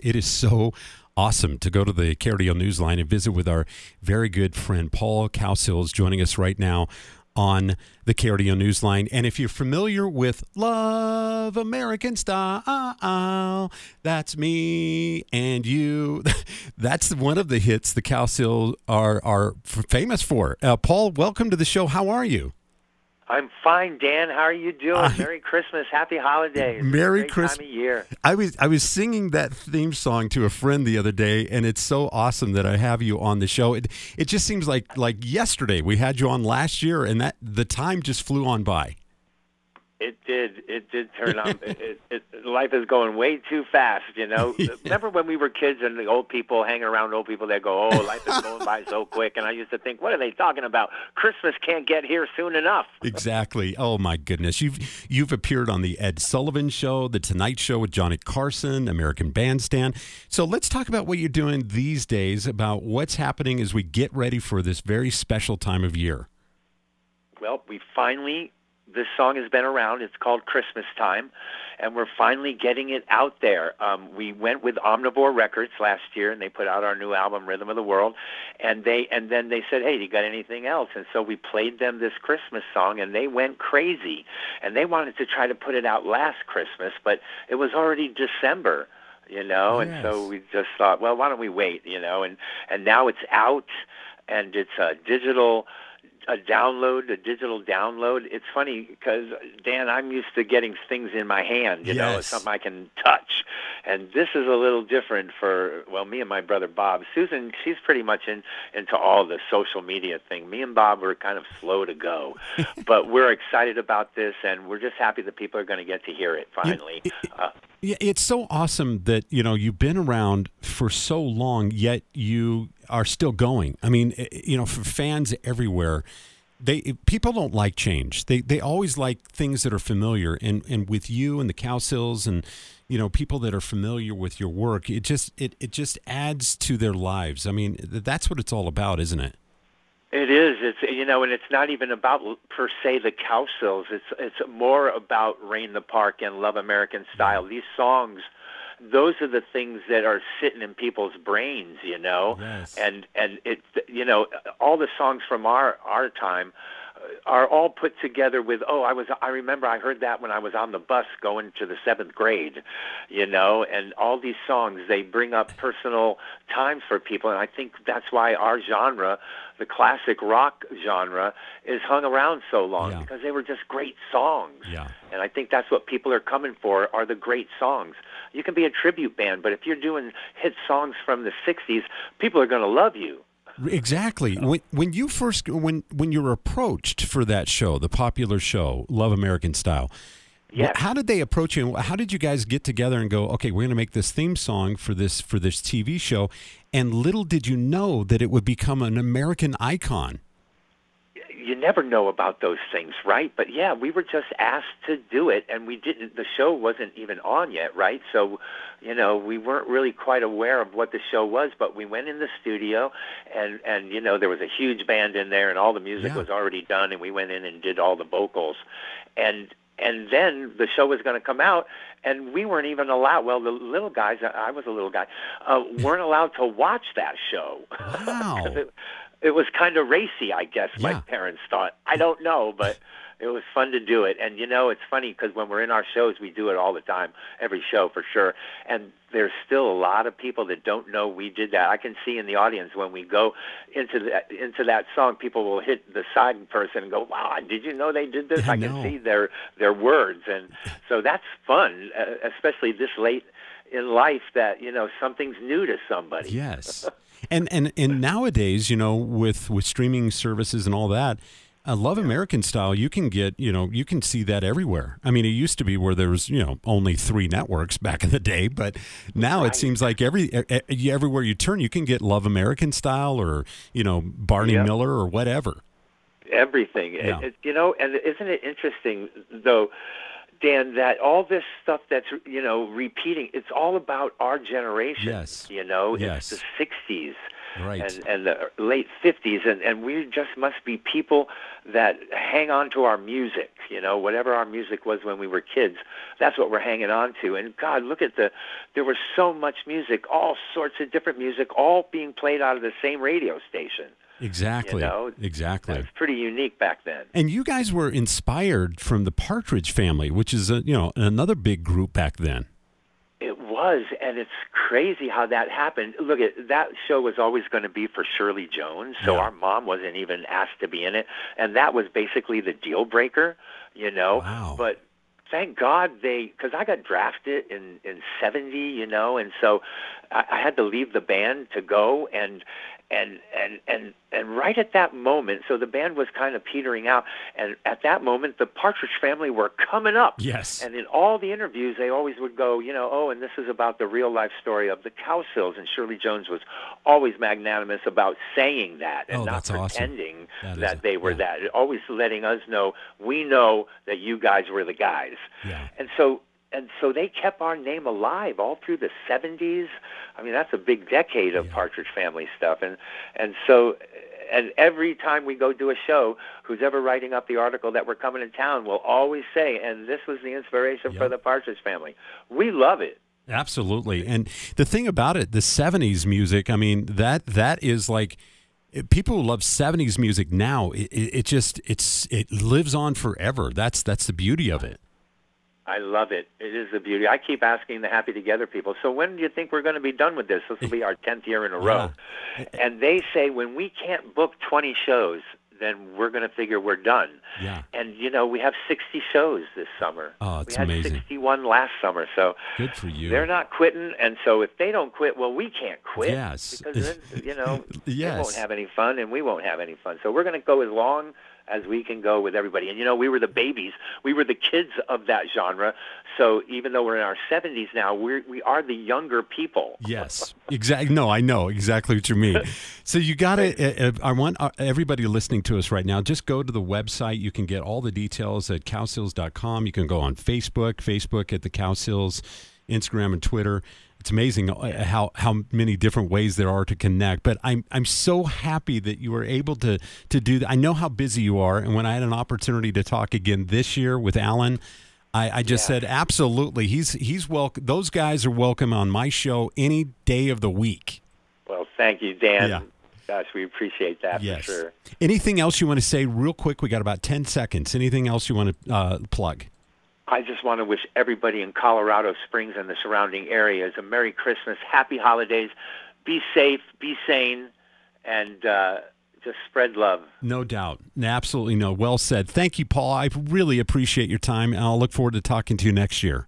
It is so awesome to go to the KRDO Newsline and visit with our very good friend Paul Cowsill's joining us right now on the KRDO Newsline. And if you're familiar with Love American Style, that's me and you. That's one of the hits the Cowsills are, are famous for. Uh, Paul, welcome to the show. How are you? I'm fine, Dan. How are you doing? I, Merry Christmas, Happy Holidays. Merry Christmas. Year. I was I was singing that theme song to a friend the other day, and it's so awesome that I have you on the show. It it just seems like like yesterday we had you on last year, and that the time just flew on by. It did. It did turn on. it, it, life is going way too fast, you know. yeah. Remember when we were kids and the old people hanging around old people? They go, "Oh, life is going by so quick," and I used to think, "What are they talking about? Christmas can't get here soon enough." exactly. Oh my goodness, you've you've appeared on the Ed Sullivan Show, the Tonight Show with Johnny Carson, American Bandstand. So let's talk about what you're doing these days. About what's happening as we get ready for this very special time of year. Well, we finally this song has been around. It's called Christmas Time, and we're finally getting it out there. Um, we went with Omnivore Records last year, and they put out our new album, Rhythm of the World, and they and then they said, "Hey, do you got anything else?" And so we played them this Christmas song, and they went crazy, and they wanted to try to put it out last Christmas, but it was already December you know yes. and so we just thought well why don't we wait you know and and now it's out and it's a digital a download, a digital download. It's funny because Dan, I'm used to getting things in my hand, you yes. know, something I can touch, and this is a little different for well, me and my brother Bob. Susan, she's pretty much in into all the social media thing. Me and Bob were kind of slow to go, but we're excited about this, and we're just happy that people are going to get to hear it finally. It, uh, it's so awesome that you know you've been around for so long, yet you are still going. I mean, eh, you know, for fans everywhere, they people don't like change. They they always like things that are familiar. And and with you and the Cowsills and you know people that are familiar with your work, it just it it just adds to their lives. I mean, that's what it's all about, isn't it? It is. It's you know, and it's not even about per se the Cowsills. It's it's more about Rain the Park and Love American Style. These songs those are the things that are sitting in people's brains, you know. Yes. And and it you know all the songs from our our time are all put together with oh I was I remember I heard that when I was on the bus going to the 7th grade you know and all these songs they bring up personal times for people and I think that's why our genre the classic rock genre is hung around so long yeah. because they were just great songs yeah. and I think that's what people are coming for are the great songs you can be a tribute band but if you're doing hit songs from the 60s people are going to love you Exactly. When when you first when when you were approached for that show, the popular show, Love American Style. Yes. How did they approach you? How did you guys get together and go, okay, we're going to make this theme song for this for this TV show? And little did you know that it would become an American icon never know about those things, right? But yeah, we were just asked to do it, and we didn't. The show wasn't even on yet, right? So, you know, we weren't really quite aware of what the show was. But we went in the studio, and and you know, there was a huge band in there, and all the music yeah. was already done, and we went in and did all the vocals, and and then the show was going to come out and we weren't even allowed well the little guys i was a little guy uh, weren't allowed to watch that show wow it, it was kind of racy, I guess. Yeah. My parents thought. I don't know, but it was fun to do it. And you know, it's funny because when we're in our shows, we do it all the time, every show for sure. And there's still a lot of people that don't know we did that. I can see in the audience when we go into that into that song, people will hit the side person and go, "Wow, did you know they did this?" Yeah, I can see their their words, and so that's fun, especially this late in life. That you know something's new to somebody. Yes. And and and nowadays, you know, with with streaming services and all that, I Love American Style, you can get, you know, you can see that everywhere. I mean, it used to be where there was, you know, only three networks back in the day, but now right. it seems like every everywhere you turn, you can get Love American Style or, you know, Barney yep. Miller or whatever. Everything, yeah. it, you know, and isn't it interesting though? Dan, that all this stuff that's you know repeating, it's all about our generation. Yes. You know, yes. it's the '60s. Right. and, and the late 50s, and, and we just must be people that hang on to our music, you know, whatever our music was when we were kids, that's what we're hanging on to. And God, look at the, there was so much music, all sorts of different music, all being played out of the same radio station. Exactly. You know, exactly. That's pretty unique back then. And you guys were inspired from the Partridge Family, which is a, you know another big group back then. Was, and it's crazy how that happened. Look, at that show was always going to be for Shirley Jones, so Yeah. our mom wasn't even asked to be in it, and that was basically the deal breaker, you know. Wow. But thank God they, because I got drafted in in '70, you know, and so I, I had to leave the band to go, and and and and and right at that moment, so the band was kind of petering out, and at that moment, the Partridge Family were coming up. Yes. And in all the interviews, they always would go, you know, oh, and this is about the real life story of the Cowsills. And Shirley Jones was always magnanimous about saying that and Oh, not that's awesome. pretending That that they were yeah. that. Always letting us know, we know that you guys were the guys. Yeah. And so and so they kept our name alive all through the 70s. I mean, that's a big decade of Yeah. Partridge Family stuff. And and so and every time we go do a show, who's ever writing up the article that we're coming to town will always say, and this was the inspiration for the Partridge Family. We love it. Absolutely. And the thing about it, the 70s music, I mean, that that is like eh, people who love 70s music now, it, it it just it's it lives on forever. That's that's the beauty of it. I love it. It is the beauty. I keep asking the Happy Together people, so when do you think we're going to be done with this? This will be our 10th year in a row. And they say when we can't book 20 shows, then we're going to figure we're done. Yeah. And, you know, we have 60 shows this summer. Oh, it's we had amazing. 61 last summer. So Good for you. they're not quitting. And so if they don't quit, well, we can't quit. Yes. Because then, you know, they won't have any fun and we won't have any fun. So we're going to go as long as we can go with everybody. And, you know, we were the babies. We were the kids of that genre. So even though we're in our 70s now, we're, we are the younger people. Yes, exactly. No, I know exactly what you mean. So you got to. Uh, I want uh, everybody listening to us right now. Just go to the website. You can get all the details at cowsills.com. You can go on Facebook, Facebook at the Cowsills, Instagram and Twitter. It's amazing how how many different ways there are to connect. But I'm I'm so happy that you were able to to do that. I know how busy you are, and when I had an opportunity to talk again this year with Alan. I, I just Yeah. said absolutely. He's he's welcome. Those guys are welcome on my show any day of the week. Well, thank you, Dan. Yeah. Gosh, we appreciate that yes. for sure. Anything else you want to say real quick? We got about ten seconds. Anything else you want to uh, plug? I just want to wish everybody in Colorado Springs and the surrounding areas a Merry Christmas, Happy Holidays. Be safe, be sane, and uh, just spread love. No doubt. Absolutely no. Well said. Thank you, Paul. I really appreciate your time, and I'll look forward to talking to you next year.